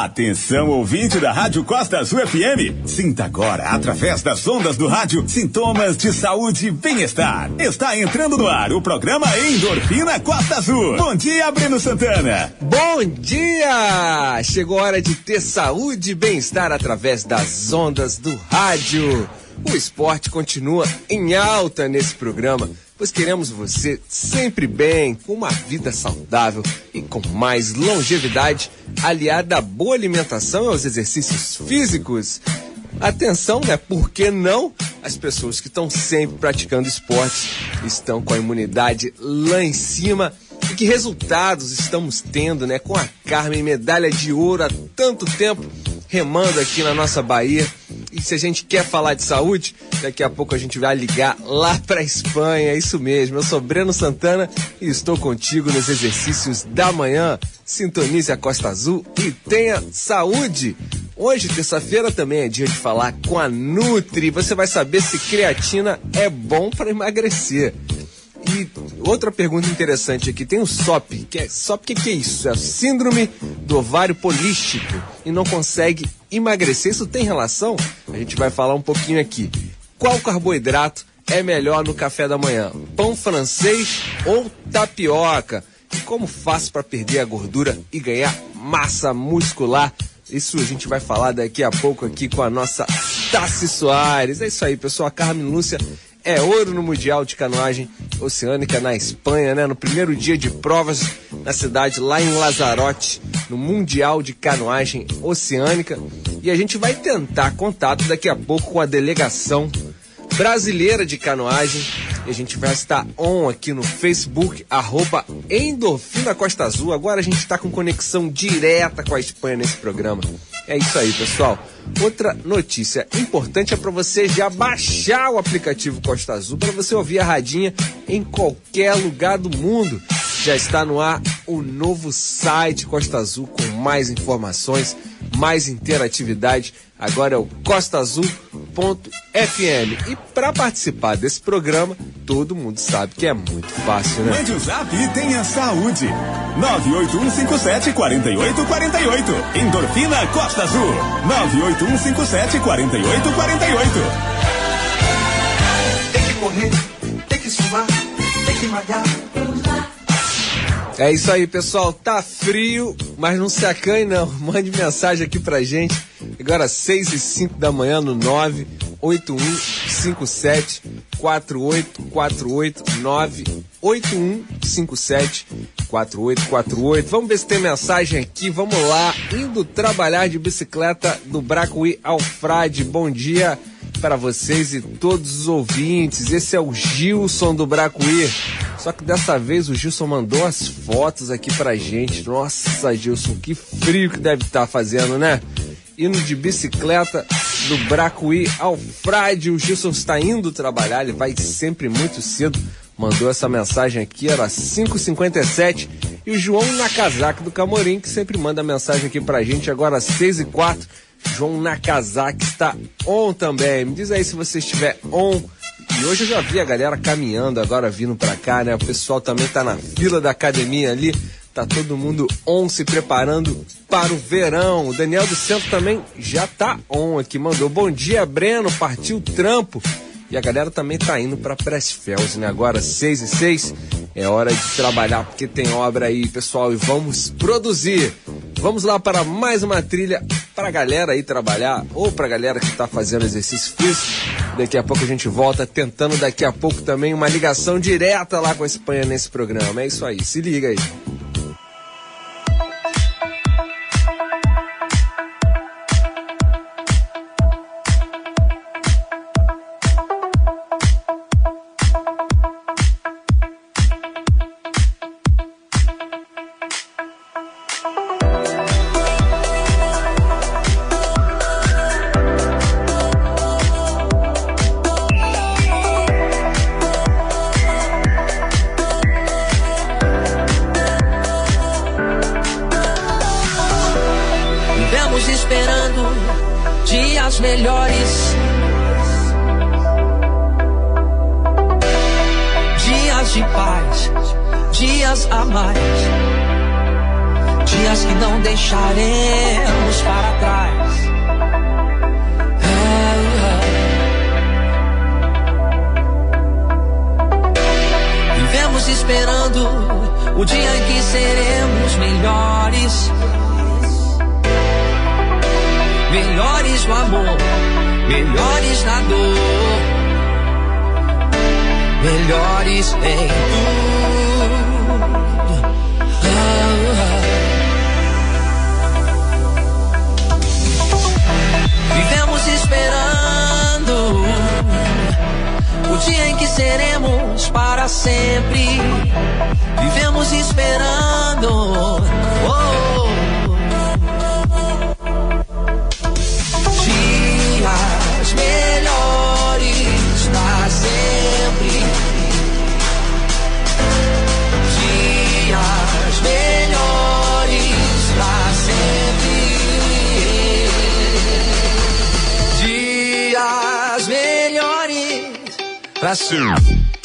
Atenção, ouvinte da Rádio Costa Azul FM. Sinta agora, através das ondas do rádio, sintomas de saúde e bem-estar. Está entrando no ar o programa Endorfina Costa Azul. Bom dia, Breno Santana. Bom dia! Chegou a hora de ter saúde e bem-estar através das ondas do rádio. O esporte continua em alta nesse programa pois queremos você sempre bem, com uma vida saudável e com mais longevidade, aliada à boa alimentação e aos exercícios físicos. Atenção, né? Por que não? As pessoas que estão sempre praticando esportes estão com a imunidade lá em cima. E que resultados estamos tendo, né? Com a Carmen, medalha de ouro há tanto tempo remando aqui na nossa Bahia. E se a gente quer falar de saúde, daqui a pouco a gente vai ligar lá para Espanha. É isso mesmo. Eu sou Breno Santana e estou contigo nos exercícios da manhã. Sintonize a Costa Azul e tenha saúde. Hoje, terça-feira, também é dia de falar com a Nutri. Você vai saber se creatina é bom para emagrecer. E outra pergunta interessante aqui, tem o SOP, que é SOP, o que, que é isso? É a síndrome do ovário polístico e não consegue emagrecer. Isso tem relação? A gente vai falar um pouquinho aqui. Qual carboidrato é melhor no café da manhã? Pão francês ou tapioca? E como faço para perder a gordura e ganhar massa muscular? Isso a gente vai falar daqui a pouco aqui com a nossa Tassi Soares. É isso aí, pessoal. A Carmen Lúcia é ouro no Mundial de Canoagem Oceânica na Espanha, né? No primeiro dia de provas na cidade lá em Lazarote, no Mundial de Canoagem Oceânica. E a gente vai tentar contato daqui a pouco com a delegação brasileira de canoagem. E a gente vai estar on aqui no Facebook, arroba Endorfina Costa Azul. Agora a gente está com conexão direta com a Espanha nesse programa. É isso aí, pessoal. Outra notícia importante é para você já baixar o aplicativo Costa Azul para você ouvir a radinha em qualquer lugar do mundo. Já está no ar o novo site Costa Azul com mais informações, mais interatividade. Agora é o costaazul.fm. E para participar desse programa, todo mundo sabe que é muito fácil, né? Mande o zap e tenha saúde. 981574848. Endorfina Costa Azul. 981574848. Tem que correr, tem que suar, tem que malhar. É isso aí, pessoal. Tá frio, mas não se acanhe não. Mande mensagem aqui pra gente. Agora 6 e 5 da manhã no 98157 4848 98157 4848. Vamos ver se tem mensagem aqui. Vamos lá. Indo trabalhar de bicicleta do Bracuí ao Frade. Bom dia para vocês e todos os ouvintes. Esse é o Gilson do Bracuí. Só que dessa vez o Gilson mandou as fotos aqui pra gente. Nossa, Gilson, que frio que deve estar tá fazendo, né? Indo de bicicleta do Bracuí ao Frade. O Gilson está indo trabalhar, ele vai sempre muito cedo. Mandou essa mensagem aqui, era 5h57. E o João Nakazaki do Camorim, que sempre manda mensagem aqui pra gente, agora 6 e 4 João Nakazaki está on também. Me diz aí se você estiver on. E hoje eu já vi a galera caminhando agora vindo pra cá, né? O pessoal também tá na fila da academia ali. Tá todo mundo on se preparando para o verão. O Daniel do Centro também já tá on aqui. Mandou bom dia, Breno. Partiu trampo. E a galera também tá indo para Pressfels, né? Agora, 6 e 6, é hora de trabalhar, porque tem obra aí, pessoal, e vamos produzir. Vamos lá para mais uma trilha para a galera aí trabalhar, ou para a galera que está fazendo exercício físico. Daqui a pouco a gente volta tentando daqui a pouco também uma ligação direta lá com a Espanha nesse programa. É isso aí, se liga aí. seremos para sempre. Vivemos esperando. Oh. abraço.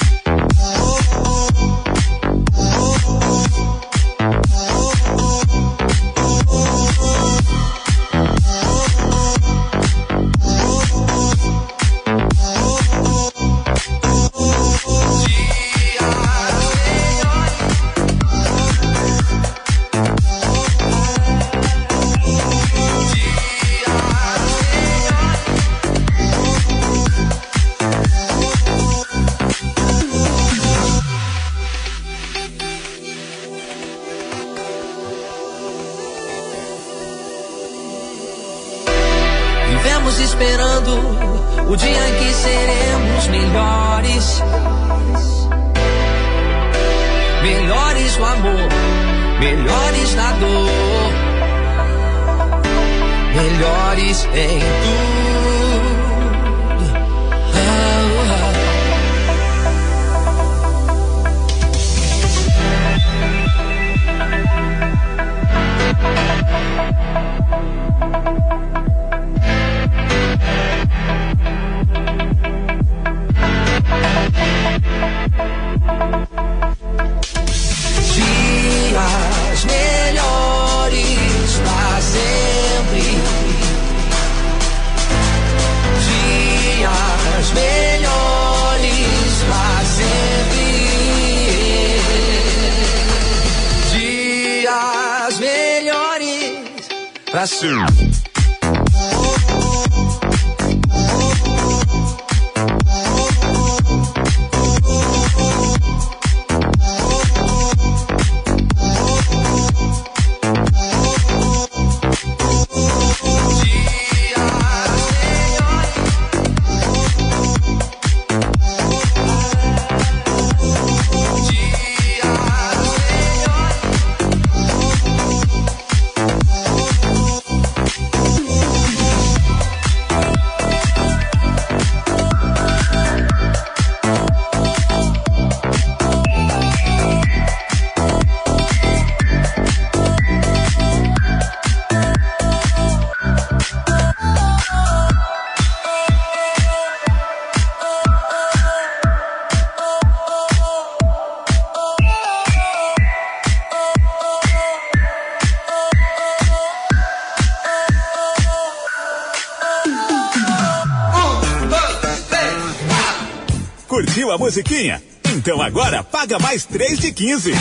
paga mais três de quinze.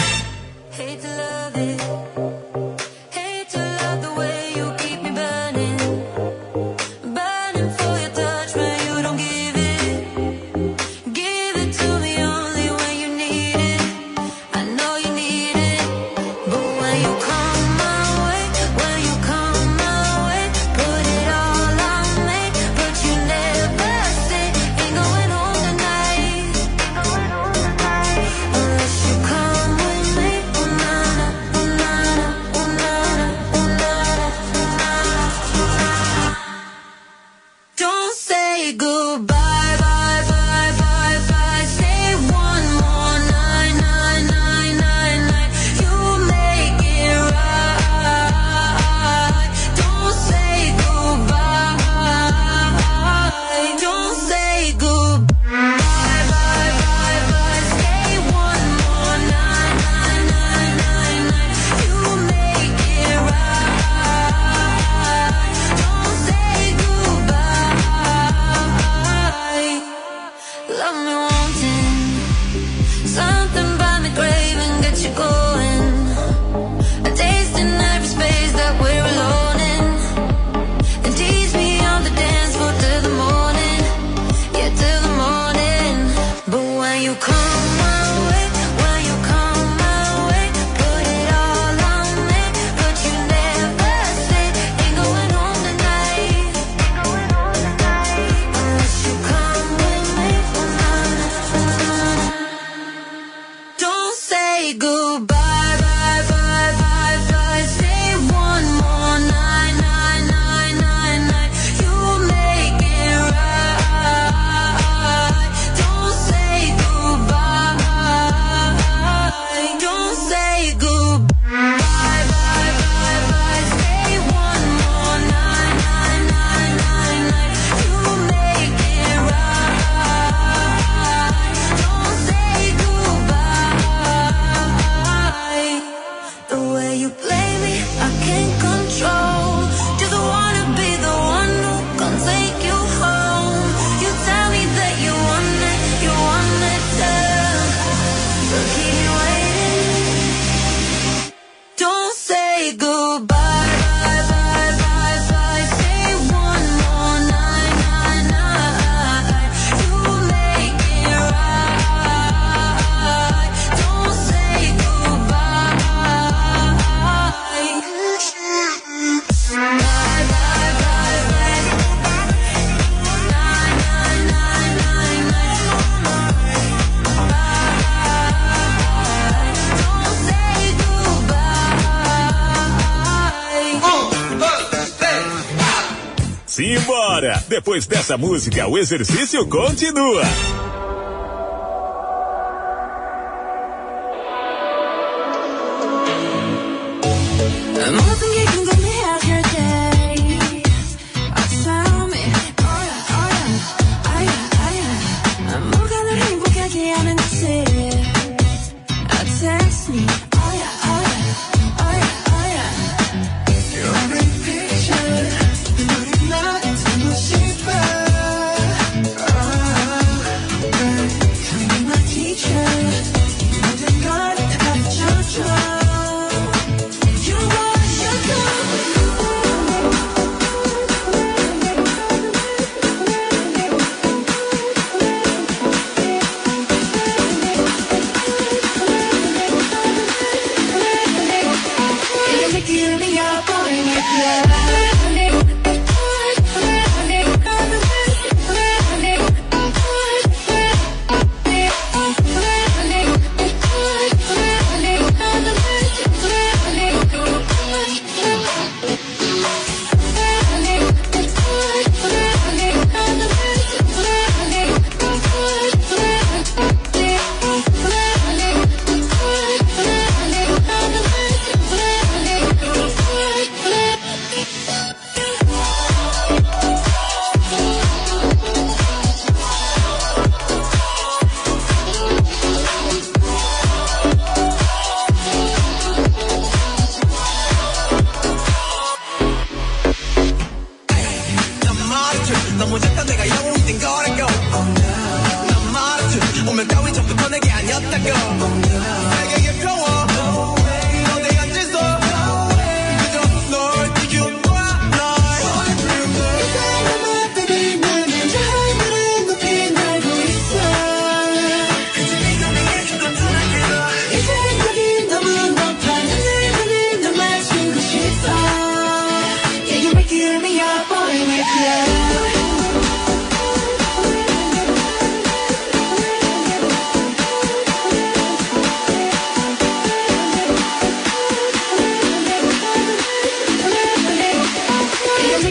Depois dessa música, o exercício continua.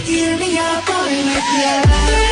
Fill me up, boy, with.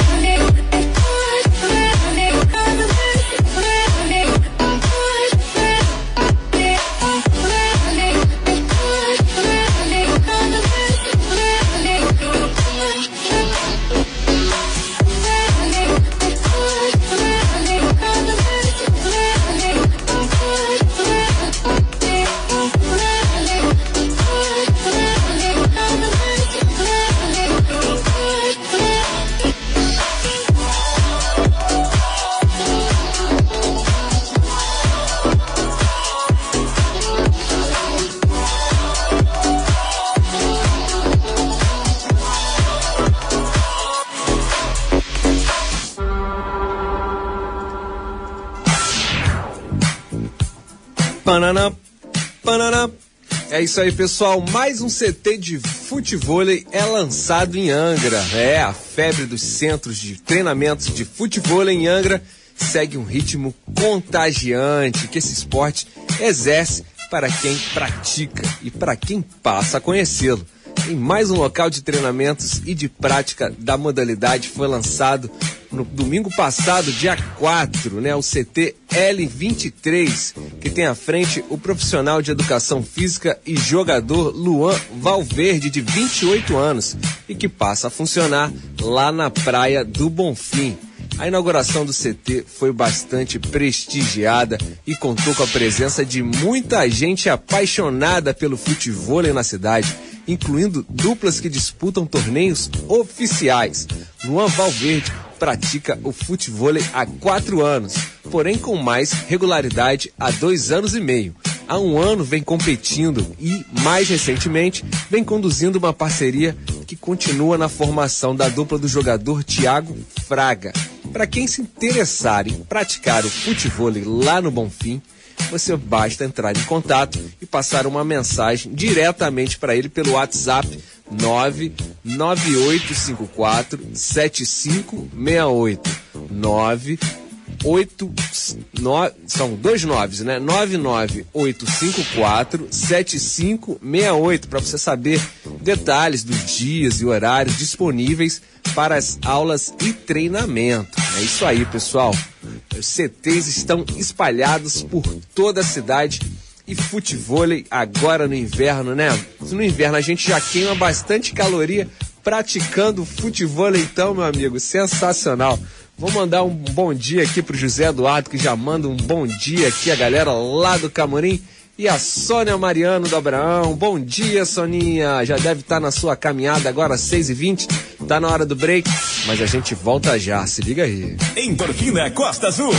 Isso aí, pessoal. Mais um CT de futevôlei é lançado em Angra. É, a febre dos centros de treinamentos de futevôlei em Angra segue um ritmo contagiante que esse esporte exerce para quem pratica e para quem passa a conhecê-lo. Em mais um local de treinamentos e de prática da modalidade foi lançado no domingo passado, dia 4, né, o CT L23, que tem à frente o profissional de educação física e jogador Luan Valverde, de 28 anos, e que passa a funcionar lá na praia do Bonfim. A inauguração do CT foi bastante prestigiada e contou com a presença de muita gente apaixonada pelo futebol na cidade, incluindo duplas que disputam torneios oficiais. Luan Valverde pratica o futebol há quatro anos, porém com mais regularidade há dois anos e meio. há um ano vem competindo e, mais recentemente, vem conduzindo uma parceria que continua na formação da dupla do jogador Thiago Fraga. Para quem se interessar em praticar o futebol lá no Bonfim, você basta entrar em contato e passar uma mensagem diretamente para ele pelo WhatsApp 99854 7568 98 no, são dois noves, né? 99854 7568 para você saber detalhes dos dias e horários disponíveis para as aulas e treinamento. É isso aí, pessoal. Os CTs estão espalhados por toda a cidade e futevôlei agora no inverno, né? No inverno a gente já queima bastante caloria praticando futevôlei, então, meu amigo, sensacional. Vou mandar um bom dia aqui pro José Eduardo, que já manda um bom dia aqui, a galera lá do Camorim. E a Sônia Mariano do Abraão. Bom dia, Soninha. Já deve estar na sua caminhada agora, 6h20. Tá na hora do break, mas a gente volta já. Se liga aí. Endorfina Costa Azul.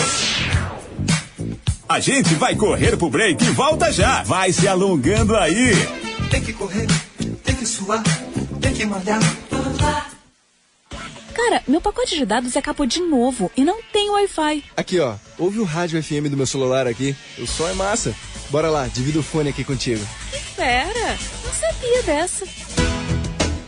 A gente vai correr pro break e volta já. Vai se alongando aí. Tem que correr, tem que suar, tem que malhar. Cara, meu pacote de dados acabou de novo e não tem Wi-Fi. Aqui, ó. Ouve o rádio FM do meu celular aqui. O som é massa. Bora lá, divido o fone aqui contigo. Que fera! Não sabia dessa.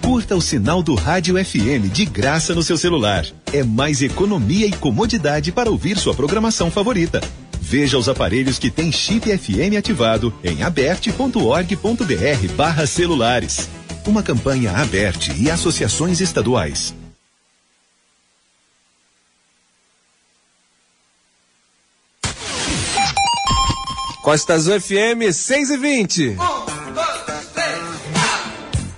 Curta o sinal do Rádio FM de graça no seu celular. É mais economia e comodidade para ouvir sua programação favorita. Veja os aparelhos que têm chip FM ativado em aberte.org.br barra celulares. Uma campanha aberte e associações estaduais. Costa Azul FM 6 e 20.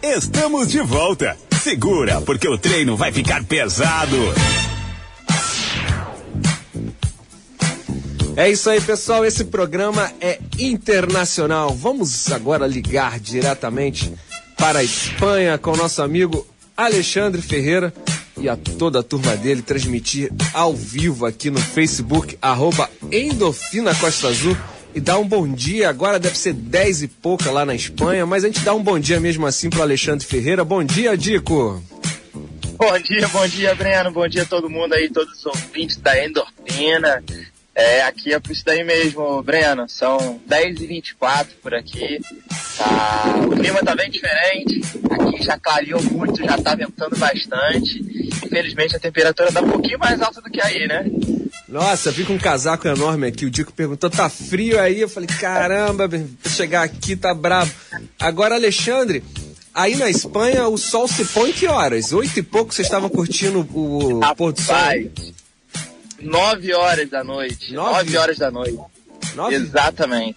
Estamos de volta. Segura, porque o treino vai ficar pesado. É isso aí, pessoal. Esse programa é internacional. Vamos agora ligar diretamente para a Espanha com o nosso amigo Alexandre Ferreira e a toda a turma dele transmitir ao vivo aqui no Facebook, arroba Endorfina Costa Azul. E dá um bom dia, agora deve ser 10 e pouca lá na Espanha, mas a gente dá um bom dia mesmo assim pro Alexandre Ferreira. Bom dia, Dico! Bom dia, bom dia, Breno. Bom dia a todo mundo aí, todos os ouvintes da Endorfina. É, aqui é por isso daí mesmo, Breno. São 10h24 por aqui. Tá, o clima tá bem diferente. Aqui já clareou muito, já tá ventando bastante. Infelizmente a temperatura tá um pouquinho mais alta do que aí, né? Nossa, vi com um casaco enorme aqui. O Dico perguntou, tá frio aí? Eu falei, caramba, chegar aqui tá bravo. Agora, Alexandre, aí na Espanha o sol se põe que horas? Oito e pouco vocês estavam curtindo o pôr do sol? Rapaz, 9 horas da noite. Nove? 9 horas da noite. Nove? Exatamente.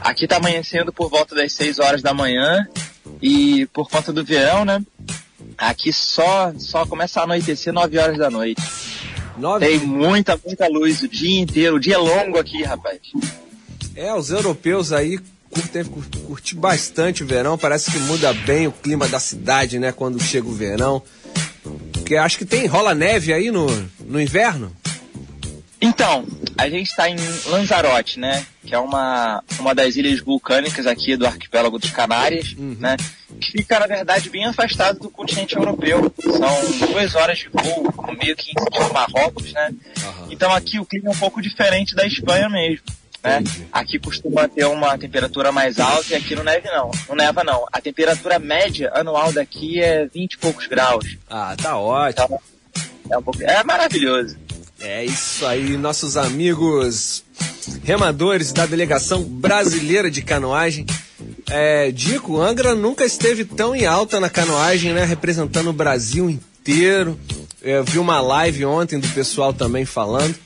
Aqui tá amanhecendo por volta das 6 horas da manhã e por conta do verão, né? Aqui só só começa a anoitecer 9 horas da noite. Nove? Tem muita, muita luz o dia inteiro. O dia é longo aqui, rapaz. É, os europeus aí curtem cur- curtir bastante o verão. Parece que muda bem o clima da cidade, né? Quando chega o verão. Porque acho que tem, rola neve aí no, no inverno. Então, a gente está em Lanzarote, né? Que é uma, uma das ilhas vulcânicas aqui do arquipélago dos Canárias, né? Que fica, na verdade, bem afastado do continente europeu. São duas horas de voo, meio que em sentido Marrocos, né? Então aqui o clima é um pouco diferente da Espanha mesmo. Né? Aqui costuma ter uma temperatura mais alta e aqui não neve não. Não neva não. A temperatura média anual daqui é 20 e poucos graus. Ah, tá ótimo. Então, é, um pouco, é maravilhoso. É isso aí, nossos amigos remadores da delegação brasileira de canoagem. É, Dico, Angra nunca esteve tão em alta na canoagem, né? Representando o Brasil inteiro. Eu vi uma live ontem do pessoal também falando.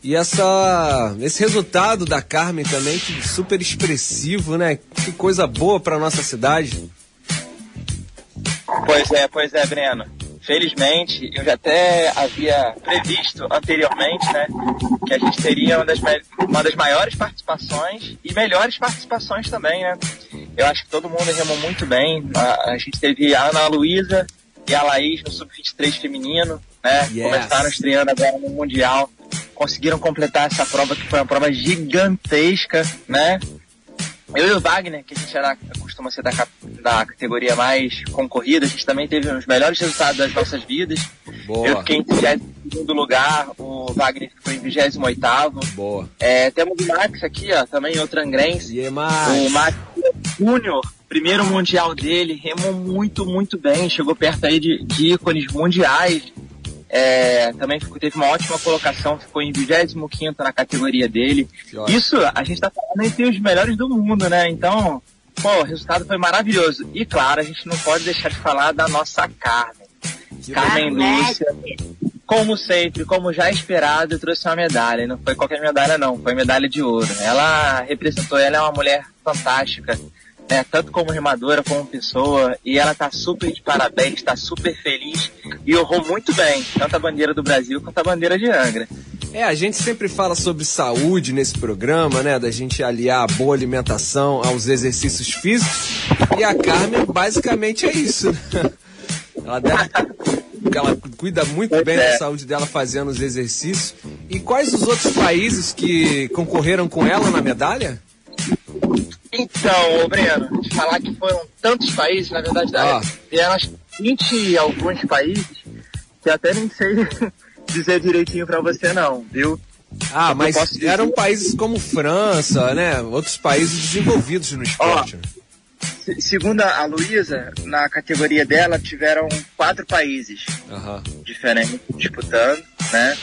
E essa, esse resultado da Carmen também, que super expressivo, né? Que coisa boa pra nossa cidade. Pois é, pois é, Breno. Felizmente, eu já até havia previsto anteriormente, né, que a gente teria uma das, ma- uma das maiores participações e melhores participações também, né. Eu acho que todo mundo remou muito bem. A, a gente teve a Ana Luísa e a Laís no Sub-23 feminino, né, Yes. começaram estreando agora no Mundial. Conseguiram completar essa prova que foi uma prova gigantesca, né, Eu e o Wagner, que a gente era, costuma ser da, da categoria mais concorrida, a gente também teve os melhores resultados das nossas vidas. Boa. Eu fiquei em 32 lugar, o Wagner ficou em 28 Boa. é, Temos o Max aqui, ó, também outro angrense. E é O. Max Júnior, primeiro mundial dele, remou muito, muito bem. Chegou perto aí de, de ícones mundiais. É, também ficou- teve uma ótima colocação, ficou em 25 na categoria dele. Isso, a gente tá falando entre os melhores do mundo, né? Então, pô, o resultado foi maravilhoso. E claro, a gente não pode deixar de falar da nossa Carmen. Carmen Lúcia, como sempre, como já esperado, trouxe uma medalha. E não foi qualquer medalha, não, foi medalha de ouro. Ela representou, ela é uma mulher fantástica, né? Tanto como remadora, como pessoa. E ela tá super de parabéns, tá super feliz e honrou muito bem, tanto a bandeira do Brasil quanto a bandeira de Angra. É, a gente sempre fala sobre saúde nesse programa, né? Da gente aliar a boa alimentação aos exercícios físicos. E a Carmen basicamente é isso. Né? Ela, deve, ela cuida muito bem da é. saúde dela fazendo os exercícios. E quais os outros países que concorreram com ela na medalha? Então, ô Breno, te falar que foram tantos países, na verdade, Ah. vieram acho que 20 e alguns países, que até nem sei dizer direitinho pra você não, viu? Ah, Eu mas posso dizer- eram países como França, né? Outros países desenvolvidos no esporte. né? Se- Segundo a Luísa, na categoria dela tiveram quatro países Aham. diferentes disputando, né?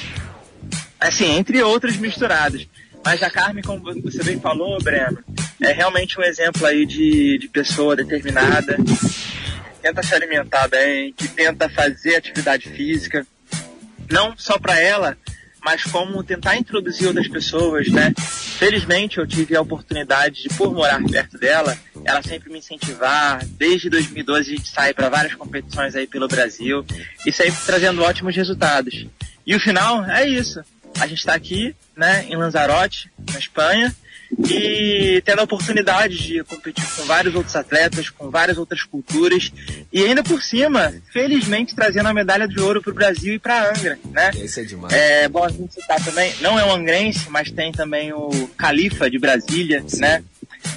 Assim, entre outros misturados. Mas a Carmen, como você bem falou, Breno, é realmente um exemplo aí de, de pessoa determinada, que tenta se alimentar bem, que tenta fazer atividade física, não só para ela, mas como tentar introduzir outras pessoas, né? Felizmente eu tive a oportunidade de, por morar perto dela, ela sempre me incentivar. Desde 2012 a gente sai para várias competições aí pelo Brasil e sempre trazendo ótimos resultados. E o final é isso. A gente está aqui, né, em Lanzarote, na Espanha, e tendo a oportunidade de competir com vários outros atletas, com várias outras culturas, e ainda por cima, felizmente trazendo a medalha de ouro para o Brasil e para Angra, né? Isso é demais. É bom a gente citar também, não é um angrense, mas tem também o Califa de Brasília, né?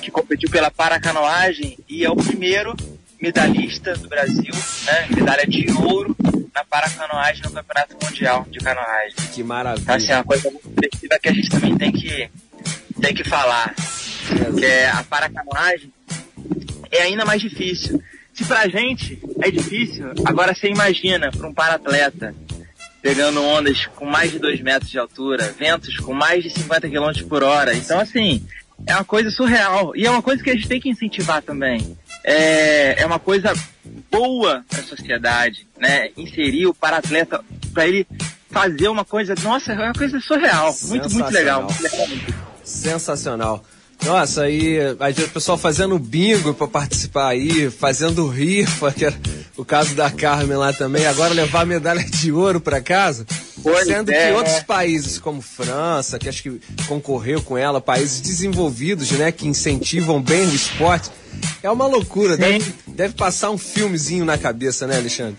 Que competiu pela paracanoagem e é o primeiro medalhista do Brasil, né? Medalha de ouro na paracanoagem no Campeonato Mundial de Canoagem. Que Então, maravilha. assim, é uma coisa muito expressiva que a gente também tem que, tem que falar. Que é a paracanoagem é ainda mais difícil. Se pra gente é difícil, agora você imagina para um paratleta pegando ondas com mais de 2 metros de altura, ventos com mais de 50 km por hora. Então, assim, é uma coisa surreal. E é uma coisa que a gente tem que incentivar também. É, é uma coisa boa para a sociedade, né? Inserir o paratleta para ele fazer uma coisa, nossa, é uma coisa surreal. Muito, muito legal. Muito legal. Sensacional. Nossa, aí o pessoal fazendo bingo pra participar aí, fazendo rifa, que era o caso da Carmen lá também, agora levar a medalha de ouro pra casa. Pois sendo é, que outros países, como França, que acho que concorreu com ela, países desenvolvidos, né, que incentivam bem o esporte, é uma loucura. Deve, deve passar um filmezinho na cabeça, né, Alexandre?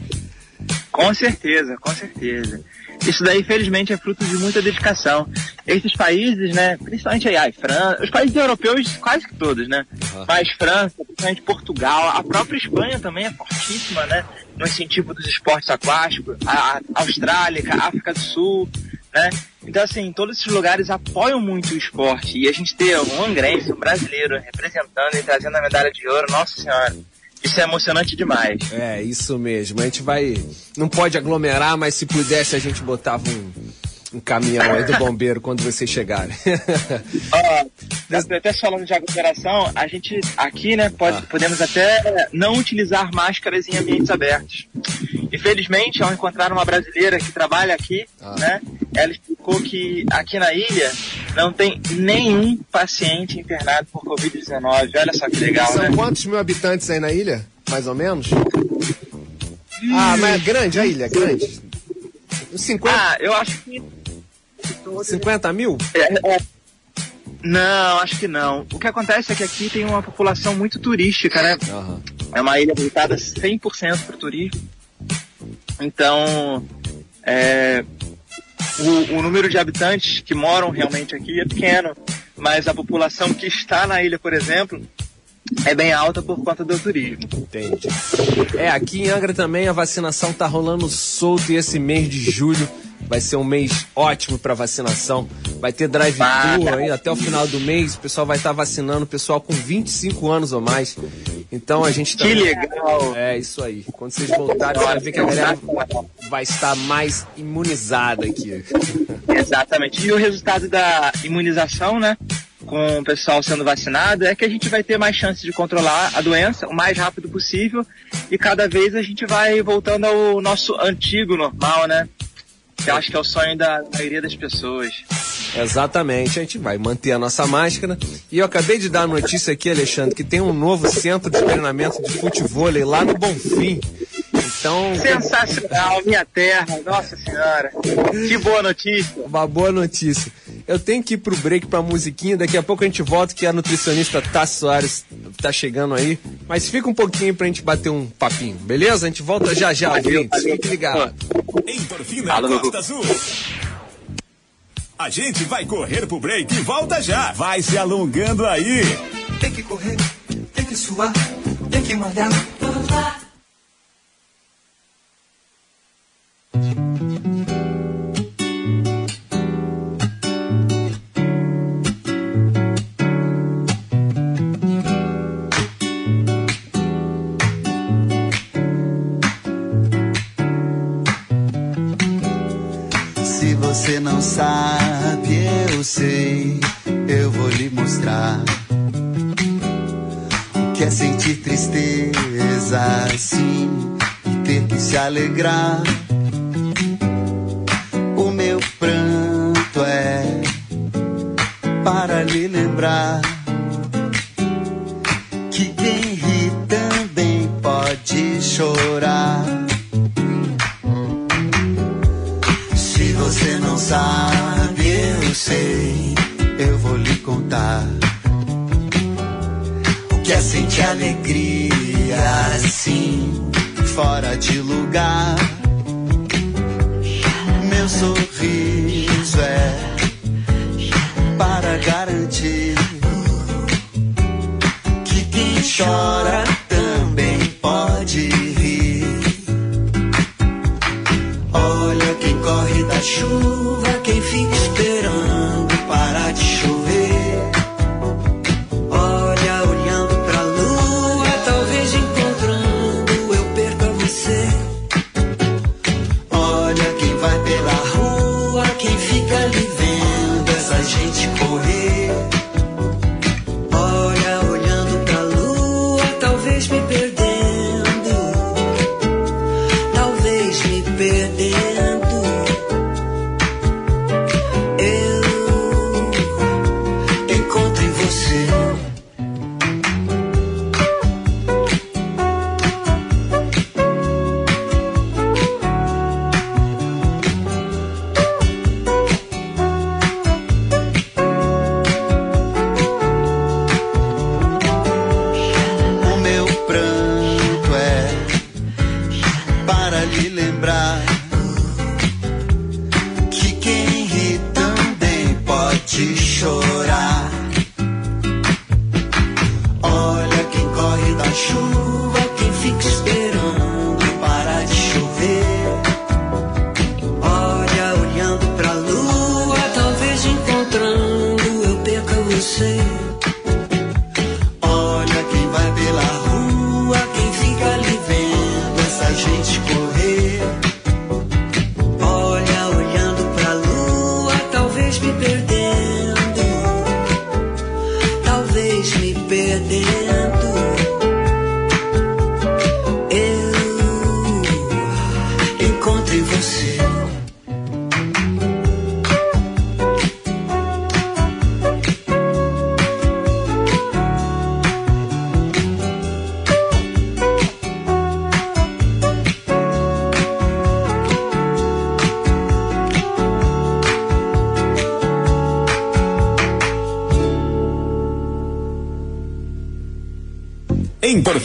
Com certeza, com certeza. Isso daí, felizmente, é fruto de muita dedicação. Esses países, né, principalmente aí, ai, França, os países europeus, quase que todos, né? Mas França, principalmente Portugal, a própria Espanha também é fortíssima, né? No incentivo dos esportes aquáticos, a, a Austrália, a África do Sul, né? Então, assim, todos esses lugares apoiam muito o esporte. E a gente ter um angrense, um brasileiro, representando e trazendo a medalha de ouro, nossa senhora. Isso é emocionante demais. É, isso mesmo. A gente vai. Não pode aglomerar, mas se pudesse a gente botava um, um caminhão aí do bombeiro quando vocês chegarem. Ó, até falando de aglomeração, a gente aqui, né, pode, podemos até não utilizar máscaras em ambientes abertos. Infelizmente, ao encontrar uma brasileira que trabalha aqui, né, ela explicou que aqui na ilha não tem nenhum paciente internado por Covid-19. Olha só que legal, São né? quantos mil habitantes aí na ilha? Mais ou menos? Ah, mas é grande a ilha, é grande. 50, Ah, eu acho que 50 mil? É, é. Não, acho que não. O que acontece é que aqui tem uma população muito turística, né? Aham. É uma ilha voltada 100% para o turismo. Então, é, o, o número de habitantes que moram realmente aqui é pequeno. mas a população que está na ilha, por exemplo, é bem alta por conta do turismo. Entendi. É, aqui em Angra também a vacinação tá rolando solto e esse mês de julho vai ser um mês ótimo para vacinação. Vai ter drive-thru aí até o final do mês, o pessoal vai estar vacinando o pessoal com 25 anos ou mais. Então a gente Que legal! É isso aí. Quando vocês voltarem, você vai ver que a galera vai estar mais imunizada aqui. Exatamente. E o resultado da imunização, né? Com o pessoal sendo vacinado, é que a gente vai ter mais chance de controlar a doença o mais rápido possível e cada vez a gente vai voltando ao nosso antigo normal, né? Que eu acho que é o sonho da maioria das pessoas. Exatamente, a gente vai manter a nossa máscara. E eu acabei de dar a notícia aqui, Alexandre, que tem um novo centro de treinamento de futebol lá no Bonfim. Então, Sensacional, minha terra, nossa senhora. Que boa notícia. uma boa notícia. Eu tenho que ir pro break pra musiquinha, daqui a pouco a gente volta que a nutricionista Tassi Soares tá chegando aí. Mas fica um pouquinho pra gente bater um papinho, beleza? A gente volta já já, ouvintes. Fique ligado. Endorfina Costa Azul. A gente vai correr pro break e volta já. Vai se alongando aí. Tem que correr, tem que suar, tem que malhar. Se eu sei, eu vou lhe mostrar. O que é sentir tristeza assim e ter que se alegrar. O meu pranto é para lhe lembrar O que é sentir alegria assim, fora de lugar. Meu sorriso é para garantir que quem chora também pode rir. Olha quem corre da chuva,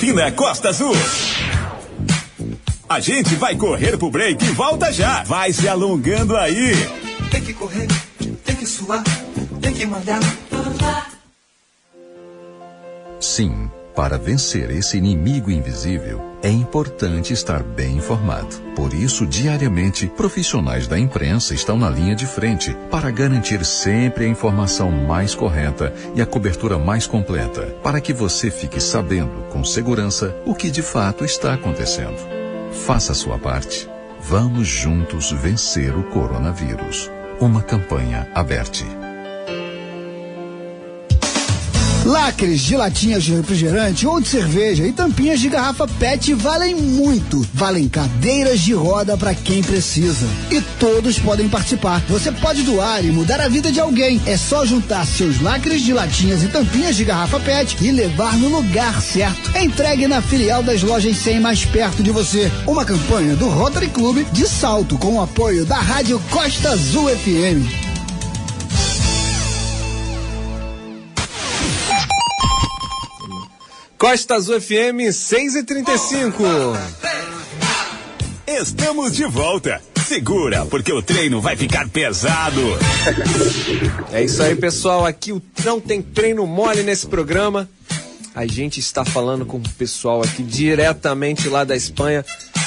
Esquina Costa Azul. A gente vai correr pro break e volta já. Vai se alongando aí. Tem que correr, tem que suar, tem que mandar. Sim para vencer esse inimigo invisível, é importante estar bem informado. Por isso, diariamente, profissionais da imprensa estão na linha de frente para garantir sempre a informação mais correta e a cobertura mais completa, para que você fique sabendo com segurança o que de fato está acontecendo. Faça a sua parte. Vamos juntos vencer o coronavírus. Uma campanha aberta. Lacres de latinhas de refrigerante ou de cerveja e tampinhas de garrafa PET valem muito. Valem cadeiras de roda para quem precisa. E todos podem participar. Você pode doar e mudar a vida de alguém. É só juntar seus lacres de latinhas e tampinhas de garrafa PET e levar no lugar certo. Entregue na filial das lojas 100 mais perto de você. Uma campanha do Rotary Club de Salto com o apoio da Rádio Costa Azul FM. Costa Azul FM 6 e 35 Estamos de volta. Segura, porque o treino vai ficar pesado. É isso aí, pessoal. Aqui o não tem treino mole nesse programa. A gente está falando com o pessoal aqui diretamente lá da Espanha.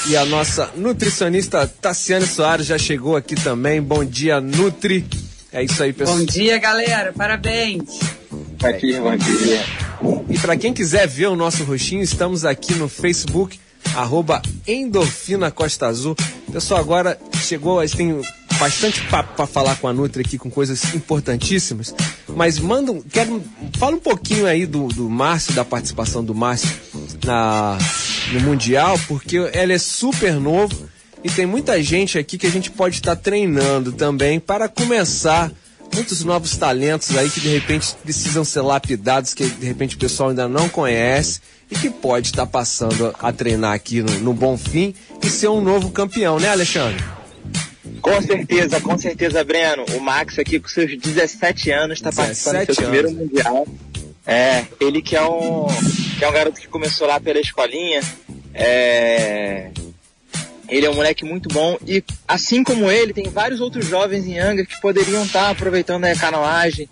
E a nossa nutricionista Tassiane Soares já chegou aqui também. Bom dia, Nutri. É isso aí, pessoal. Bom dia, galera. Parabéns. Bom dia, bom dia. E para quem quiser ver o nosso rostinho, estamos aqui no Facebook, arroba Endorfina Costa Azul. Pessoal, agora chegou, a gente tem bastante papo para falar com a Nutri aqui, com coisas importantíssimas. Mas manda, quero, fala um pouquinho aí do, do Márcio, da participação do Márcio na, no Mundial, porque ele é super novo e tem muita gente aqui que a gente pode estar treinando também para começar muitos novos talentos aí que de repente precisam ser lapidados, que de repente o pessoal ainda não conhece e que pode estar passando a treinar aqui no, no Bonfim e ser um novo campeão, né, Alexandre? Com certeza, com certeza, Breno. O Max aqui com seus 17 anos está participando do 17 seu primeiro anos. mundial. É, ele que é um que é um garoto que começou lá pela escolinha. É, ele é um moleque muito bom e assim como ele, tem vários outros jovens em Angra que poderiam estar aproveitando a canoagem.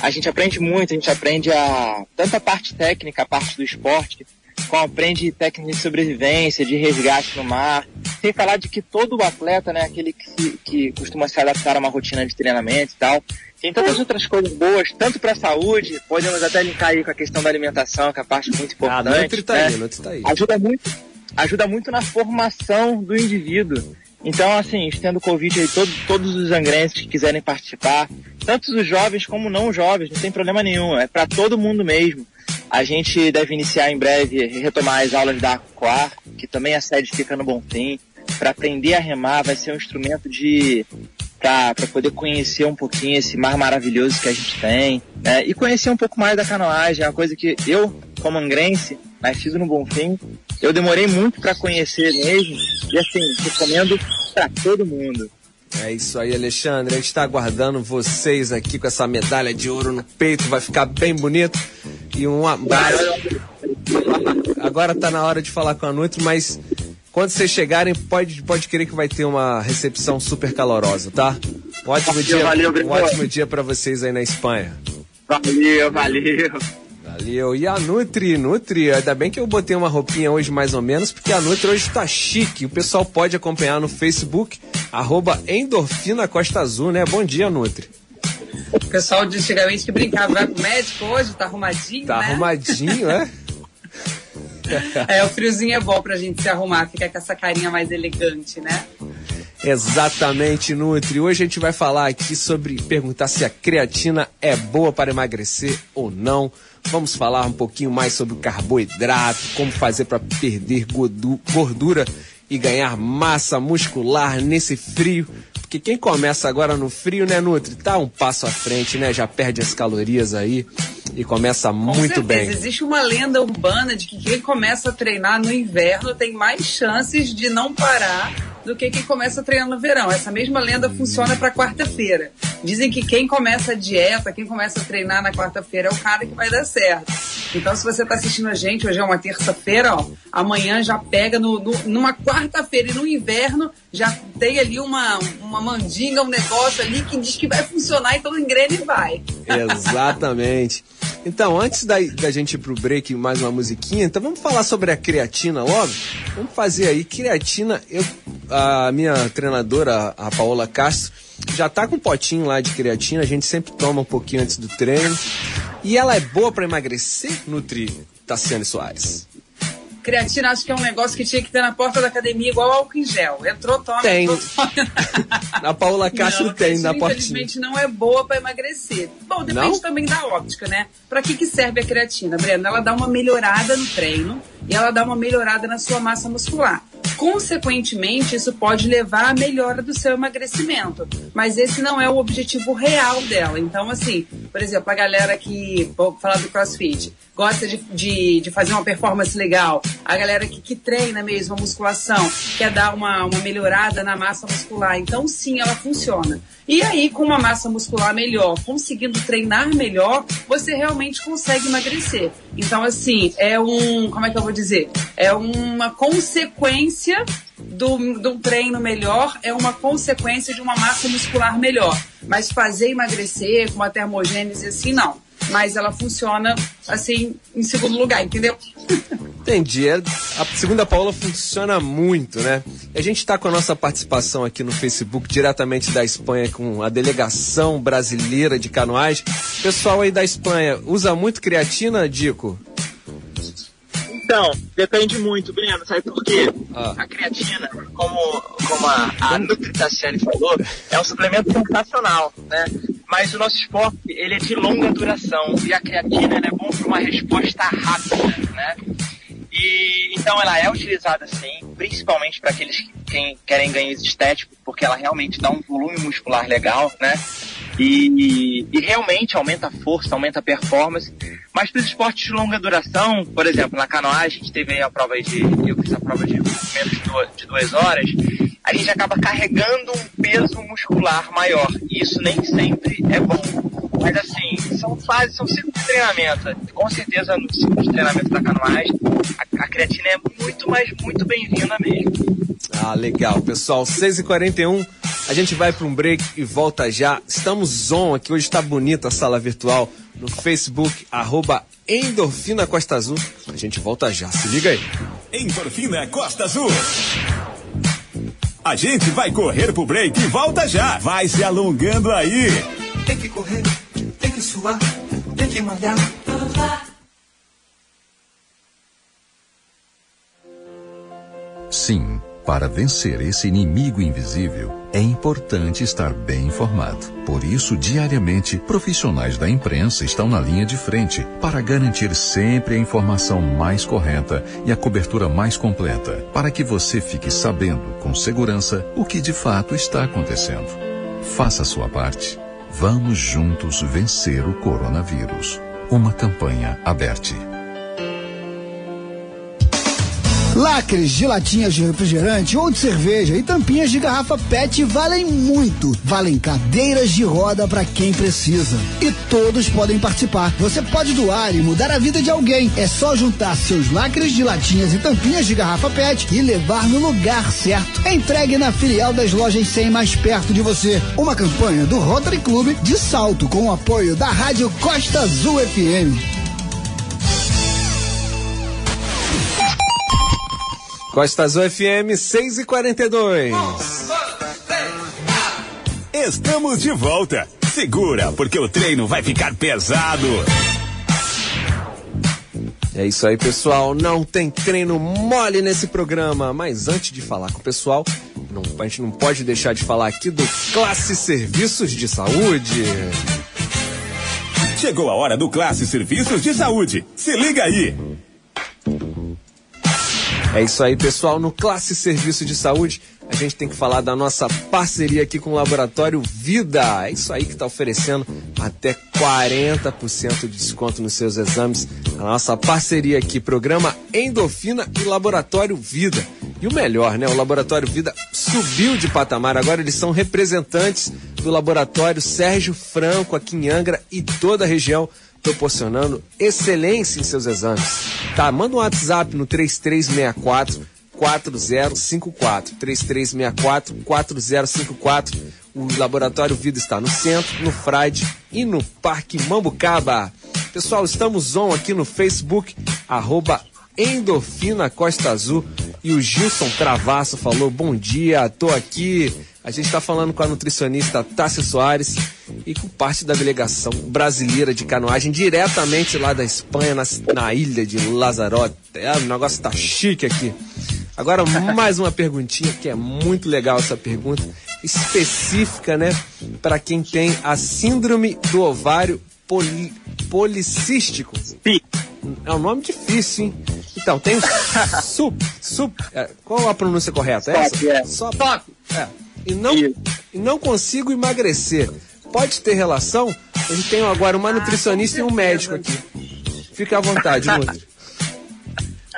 A gente aprende muito, a gente aprende a tanto a parte técnica, a parte do esporte, como aprende técnica de sobrevivência, de resgate no mar. Sem falar de que todo atleta, né, aquele que, se- que costuma se adaptar a uma rotina de treinamento e tal, tem tantas outras coisas boas, tanto para a saúde, podemos até linkar aí com a questão da alimentação, que é a parte muito Ah, importante. Nutri tá né? aí, Nutri tá aí. Ajuda muito, ajuda muito na formação do indivíduo. Então, assim, estendo o convite aí, todo, todos os angrenses que quiserem participar, tanto os jovens como não jovens, não tem problema nenhum, é para todo mundo mesmo. A gente deve iniciar em breve, retomar as aulas da Aquar, que também a sede fica no Bonfim, para aprender a remar, vai ser um instrumento de para poder conhecer um pouquinho esse mar maravilhoso que a gente tem, né? E conhecer um pouco mais da canoagem, é uma coisa que eu, como angrense, nascido no Bonfim, eu demorei muito para conhecer mesmo, e assim, recomendo para todo mundo. É isso aí, Alexandre. A gente está aguardando vocês aqui com essa medalha de ouro no peito, vai ficar bem bonito. E um abraço. Agora tá na hora de falar com a Nutri, mas quando vocês chegarem, pode, pode querer que vai ter uma recepção super calorosa, tá? Um ótimo dia, valeu, um ótimo dia para vocês aí na Espanha. Valeu, valeu. Valeu. E a Nutri, Nutri, ainda bem que eu botei uma roupinha hoje mais ou menos, porque a Nutri hoje tá chique. O pessoal pode acompanhar no Facebook, arroba Endorfina Costa Azul, né? Bom dia, Nutri. O pessoal de antigamente que brincava, vai pro médico hoje, tá arrumadinho, Tá né? arrumadinho, é? É, o friozinho é bom pra gente se arrumar, fica com essa carinha mais elegante, né? Exatamente, Nutri. Hoje a gente vai falar aqui sobre perguntar se a creatina é boa para emagrecer ou não. Vamos falar um pouquinho mais sobre o carboidrato, como fazer para perder gordu- gordura e ganhar massa muscular nesse frio. Porque quem começa agora no frio, né, Nutri, tá um passo à frente, né? Já perde as calorias aí e começa Com muito certeza, bem. Existe uma lenda urbana de que quem começa a treinar no inverno tem mais chances de não parar do que quem começa a treinar no verão. Essa mesma lenda funciona para quarta-feira. Dizem que quem começa a dieta, quem começa a treinar na quarta-feira é o cara que vai dar certo. Então, se você está assistindo a gente, hoje é uma terça-feira, ó, amanhã já pega no, no- numa quarta-feira e no inverno já tem ali uma, uma mandinga, um negócio ali que diz que vai funcionar, então engrena e vai. Exatamente. Então, antes da, da gente ir pro break, mais uma musiquinha, então vamos falar sobre a creatina logo? Vamos fazer aí. Creatina, eu, a minha treinadora, a Paola Castro, já tá com um potinho lá de creatina, a gente sempre toma um pouquinho antes do treino. E ela é boa para emagrecer, Nutri Tassiane Soares? Creatina acho que é um negócio que tinha que ter na porta da academia igual álcool em gel. Entrou, toma. Tem. entrou, toma. Na Paola Castro Não, tem, na portinha. Infelizmente não é boa para emagrecer. Bom, depende Não? também da óptica, né? Para que, que serve a creatina, Brenda? Ela dá uma melhorada no treino e ela dá uma melhorada na sua massa muscular. Consequentemente, isso pode levar à melhora do seu emagrecimento. Mas esse não é o objetivo real dela. Então, assim, por exemplo, a galera que, vou falar do crossfit, gosta de, de, de fazer uma performance legal, a galera que, que treina mesmo a musculação, quer dar uma, uma melhorada na massa muscular. Então, sim, ela funciona. E aí, com uma massa muscular melhor, conseguindo treinar melhor, você realmente consegue emagrecer. Então, assim, é um. Como é que eu vou dizer? É uma consequência do, do treino melhor, é uma consequência de uma massa muscular melhor. Mas fazer emagrecer com uma termogênese assim, não. Mas ela funciona, assim, em segundo lugar, entendeu? Entendi. É- A segunda Paola funciona muito, né? A gente está com a nossa participação aqui no Facebook, diretamente da Espanha, com a delegação brasileira de canoais. Pessoal aí da Espanha, usa muito creatina, Dico? Então, depende muito, Breno, sabe por quê? Ah. A creatina, como, como a, a Nutri Tassiane falou, é um suplemento sensacional, né? Mas o nosso esporte, ele é de longa duração e a creatina é bom para uma resposta rápida, né? E então ela é utilizada sim, principalmente para aqueles que quem querem ganhos estéticos, porque ela realmente dá um volume muscular legal, né? E, e realmente aumenta a força, aumenta a performance. Mas para os esportes de longa duração, por exemplo, na canoagem, a gente teve a prova de. Eu fiz a prova de menos de duas horas, a gente acaba carregando um peso muscular maior. E isso nem sempre é bom. Mas assim, são fases, são ciclos de treinamento. Com certeza no ciclo de treinamento da canoagem, a, a creatina é muito, mas muito bem-vinda mesmo. Ah, legal. Pessoal, 6h41, a gente vai para um break e volta já. Estamos on aqui, hoje está bonita a sala virtual no Facebook, arroba Endorfina Costa Azul. A gente volta já, se liga aí. Endorfina Costa Azul. A gente vai correr pro break e volta já. Vai se alongando aí. Tem que correr, tem que suar, tem que malhar. Sim, para vencer esse inimigo invisível, é importante estar bem informado. Por isso, diariamente, profissionais da imprensa estão na linha de frente para garantir sempre a informação mais correta e a cobertura mais completa, para que você fique sabendo com segurança o que de fato está acontecendo. Faça a sua parte. Vamos juntos vencer o coronavírus. Uma campanha aberta. Lacres de latinhas de refrigerante ou de cerveja e tampinhas de garrafa PET valem muito. Valem cadeiras de roda para quem precisa. E todos podem participar. Você pode doar e mudar a vida de alguém. É só juntar seus lacres de latinhas e tampinhas de garrafa PET e levar no lugar certo. Entregue na filial das lojas 100 mais perto de você. Uma campanha do Rotary Club de Salto com o apoio da Rádio Costa Azul FM. Costa Azul FM 6 e 42 Estamos de volta. Segura, porque o treino vai ficar pesado. É isso aí, pessoal. Não tem treino mole nesse programa. Mas antes de falar com o pessoal, não- a gente não pode deixar de falar aqui do Classe Serviços de Saúde. Chegou a hora do Classe Serviços de Saúde. Se liga aí. É isso aí, pessoal. No Classe Serviço de Saúde, a gente tem que falar da nossa parceria aqui com o Laboratório Vida. É isso aí que está oferecendo até 40% de desconto nos seus exames. A nossa parceria aqui, programa Endorfina e Laboratório Vida. E o melhor, né? O Laboratório Vida subiu de patamar. Agora eles são representantes do Laboratório Sérgio Franco aqui em Angra e toda a região proporcionando excelência em seus exames. Tá, manda um WhatsApp no 3364 4054 3364 4054. O Laboratório Vida está no centro, no Frade e no Parque Mambucaba. Pessoal, estamos on aqui no Facebook, arroba Endorfina Costa Azul. E o Gilson Travasso falou: Bom dia, tô aqui. A gente está falando com a nutricionista Tássia Soares e com parte da delegação brasileira de canoagem, diretamente lá da Espanha, na, na ilha de Lazarote. É, o negócio tá chique aqui. Agora, mais uma perguntinha, que é muito legal essa pergunta, específica, né, para quem tem a síndrome do ovário poli, policístico. É um nome difícil, hein? Então, tem sup, sup, é, qual a pronúncia correta? É essa? é. Só É. E não, e não consigo emagrecer. Pode ter relação? Gente tem agora uma nutricionista e um médico aqui. Fica à vontade, Nutri.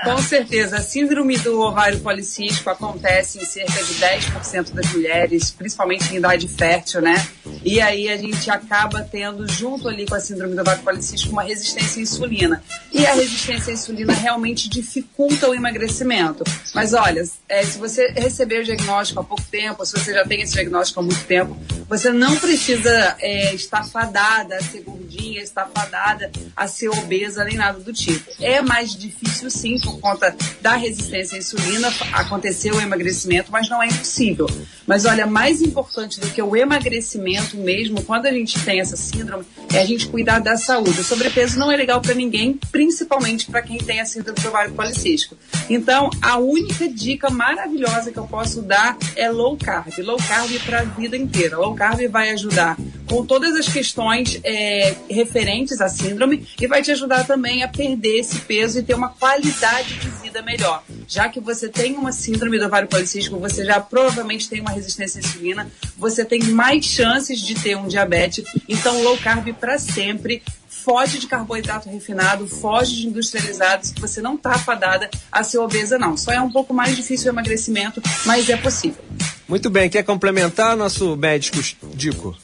Com certeza, a síndrome do ovário policístico acontece em cerca de 10% das mulheres, principalmente em idade fértil, né? E aí a gente acaba tendo, junto ali com a síndrome do ovário policístico, uma resistência à insulina. E a resistência à insulina realmente dificulta o emagrecimento. Mas olha, é, se você receber o diagnóstico há pouco tempo, se você já tem esse diagnóstico há muito tempo, você não precisa é, estar fadada a ser gordinha, estar fadada a ser obesa, nem nada do tipo. É mais difícil sim, por conta da resistência à insulina, acontecer o emagrecimento, mas não é impossível. Mas olha, mais importante do que o emagrecimento mesmo, quando a gente tem essa síndrome, é a gente cuidar da saúde. O sobrepeso não é legal para ninguém, principalmente para quem tem a síndrome do ovário policístico. Então, a única dica maravilhosa que eu posso dar é low carb. Low carb para a vida inteira. Low carb vai ajudar com todas as questões é, referentes à síndrome e vai te ajudar também a perder esse peso e ter uma qualidade de vida melhor. Já que você tem uma síndrome do ovário policístico, você já provavelmente tem uma resistência à insulina, você tem mais chances de ter um diabetes. Então, low carb para sempre. Foge de carboidrato refinado, foge de industrializados, que você não tá fadada a ser obesa, não. Só é um pouco mais difícil o emagrecimento, mas é possível. Muito bem, quer complementar nosso médico Dico?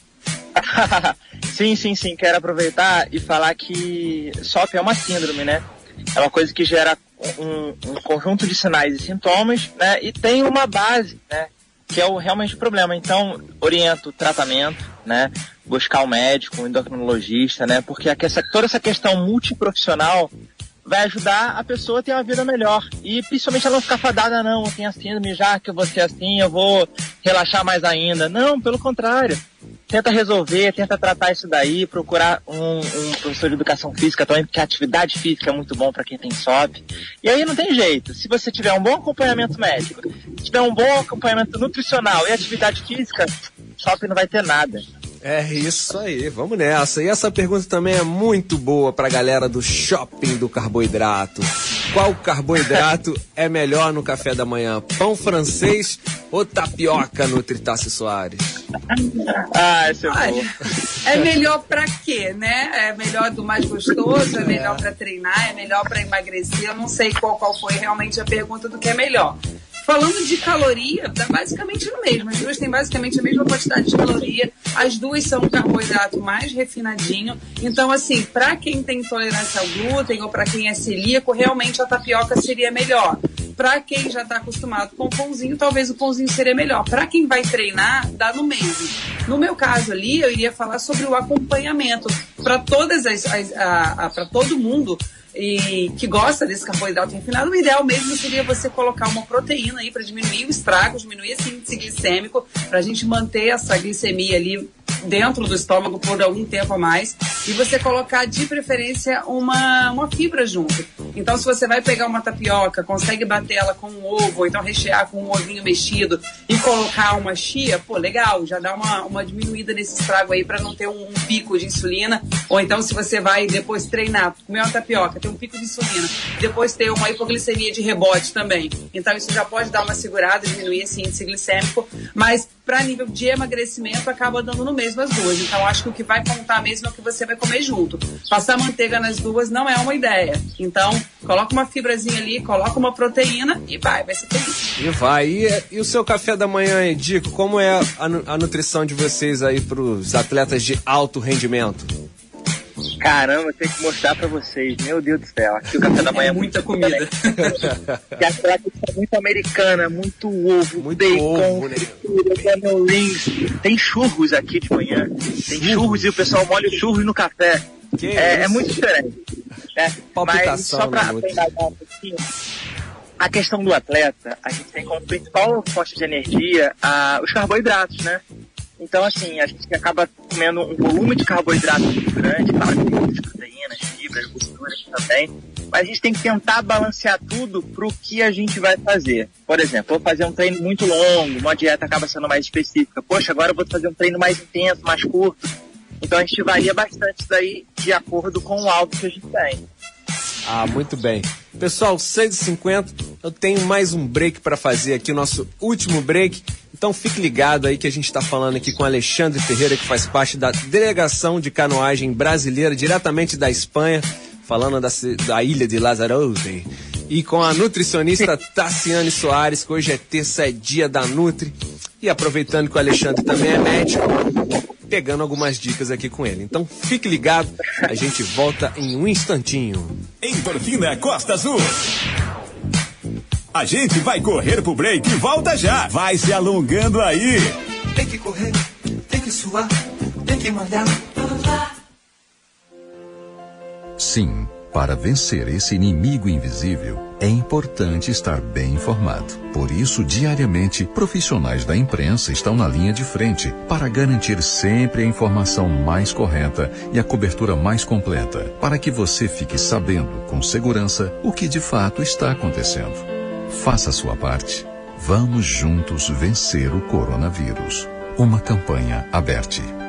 sim, sim, sim. Quero aproveitar e falar que SOP é uma síndrome, né? É uma coisa que gera um, um conjunto de sinais e sintomas, né? E tem uma base, né? Que é o, realmente o problema. Então, oriento o tratamento, né? Buscar o um médico, um endocrinologista, né? Porque essa, toda essa questão multiprofissional vai ajudar a pessoa a ter uma vida melhor. E principalmente ela não ficar fadada, não, eu tenho síndrome, já que eu vou ser assim, eu vou relaxar mais ainda. Não, pelo contrário. Tenta resolver, tenta tratar isso daí, procurar um, um professor de educação física também, porque a atividade física é muito bom para quem tem SOP. E aí não tem jeito. Se você tiver um bom acompanhamento médico, tiver um bom acompanhamento nutricional e atividade física, SOP não vai ter nada. É isso aí, vamos nessa. E essa pergunta também é muito boa pra galera do shopping do carboidrato. Qual carboidrato é melhor no café da manhã? Pão francês ou tapioca no Tritácio Soares? Ah, esse é Olha, é melhor pra quê, né? É melhor do mais gostoso, é melhor pra treinar, é melhor pra emagrecer. Eu não sei qual, qual foi realmente a pergunta do que é melhor. Falando de caloria, dá basicamente no mesmo. As duas têm basicamente a mesma quantidade de caloria. As duas são um carboidrato mais refinadinho. Então, assim, para quem tem intolerância ao glúten ou para quem é celíaco, realmente a tapioca seria melhor. Para quem já está acostumado com o pãozinho, talvez o pãozinho seria melhor. Para quem vai treinar, dá no mesmo. No meu caso ali, eu iria falar sobre o acompanhamento. Para todas as, as para todo mundo, e que gosta desse carboidrato refinado, o ideal mesmo seria você colocar uma proteína aí para diminuir o estrago, diminuir esse índice glicêmico, para a gente manter essa glicemia ali dentro do estômago por algum tempo a mais e você colocar de preferência uma, uma fibra junto. Então, se você vai pegar uma tapioca, consegue bater ela com um ovo, então rechear com um ovinho mexido e colocar uma chia, pô, legal, já dá uma, uma diminuída nesse estrago aí para não ter um, um pico de insulina. Ou então, se você vai depois treinar, comer uma tapioca, ter um pico de insulina, depois ter uma hipoglicemia de rebote também. Então, isso já pode dar uma segurada, diminuir esse índice glicêmico, mas para nível de emagrecimento acaba dando no mesmo as duas. Então acho que o que vai contar mesmo é o que você vai comer junto. Passar manteiga nas duas não é uma ideia. Então coloca uma fibrazinha ali, coloca uma proteína e vai, vai ser feliz. E vai. E, e o seu café da manhã, Edico, como é a, a nutrição de vocês aí pros atletas de alto rendimento? Caramba, tem que mostrar pra vocês. Meu Deus do céu. Aqui o café da manhã é muita comida. Que aquela questão muito americana, muito ovo, Muito bacon, ovo, né? fritura, rings. Tem churros aqui de manhã. Tem churros e o pessoal molha o churros no café. É, é muito diferente. Né? Mas só para né, um pouquinho, a questão do atleta, a gente tem como principal fonte de energia ah, os carboidratos, né? Então, assim, a gente acaba comendo um volume de carboidratos muito grande, claro que tem muitas proteínas, fibras, gorduras também, mas a gente tem que tentar balancear tudo para o que a gente vai fazer. Por exemplo, vou fazer um treino muito longo, uma dieta acaba sendo mais específica. Poxa, agora eu vou fazer um treino mais intenso, mais curto. Então a gente varia bastante daí de acordo com o alvo que a gente tem. Ah, muito bem. Pessoal, 6h50, eu tenho mais um break para fazer aqui, o nosso último break. Então fique ligado aí que a gente está falando aqui com Alexandre Ferreira, que faz parte da delegação de canoagem brasileira, diretamente da Espanha, falando da, da ilha de Lanzarote. E com a nutricionista Tassiane Soares, que hoje é terça, é dia da Nutri. E aproveitando que o Alexandre também é médico, pegando algumas dicas aqui com ele. Então fique ligado, a gente volta em um instantinho. Endorfina Costa Azul. A gente vai correr pro break e volta já. Vai se alongando aí. Tem que correr, tem que suar, tem que mandar. Sim, para vencer esse inimigo invisível, é importante estar bem informado. Por isso, diariamente, profissionais da imprensa estão na linha de frente para garantir sempre a informação mais correta e a cobertura mais completa, para que você fique sabendo com segurança o que de fato está acontecendo. Faça sua parte. Vamos juntos vencer o coronavírus. Uma campanha aberta.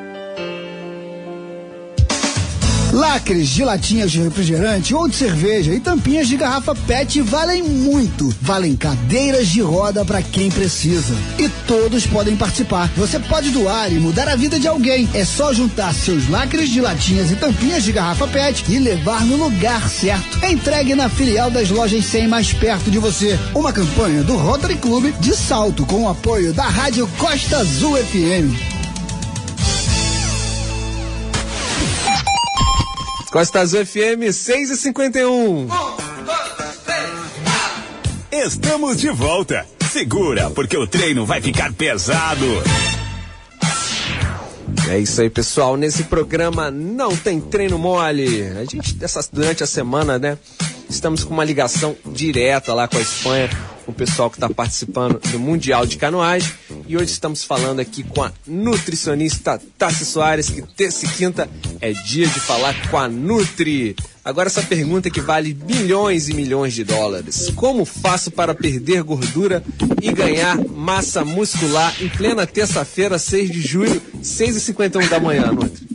Lacres de latinhas de refrigerante ou de cerveja e tampinhas de garrafa PET valem muito. Valem cadeiras de roda para quem precisa. E todos podem participar. Você pode doar e mudar a vida de alguém. É só juntar seus lacres de latinhas e tampinhas de garrafa PET e levar no lugar certo. Entregue na filial das lojas 100 mais perto de você. Uma campanha do Rotary Club de Salto com o apoio da Rádio Costa Azul FM. Costa Azul FM 6 e 51. Estamos de volta. Segura, porque o treino vai ficar pesado. É isso aí, pessoal. Nesse programa não tem treino mole. A gente, dessa, durante a semana, né? Estamos com uma ligação direta lá com a Espanha, com o pessoal que está participando do Mundial de Canoagem. E hoje estamos falando aqui com a nutricionista Tassi Soares, que terça e quinta é dia de falar com a Nutri. Agora essa pergunta que vale milhões e milhões de dólares. Como faço para perder gordura e ganhar massa muscular em plena terça-feira, 6 de julho, 6h51 da manhã, Nutri?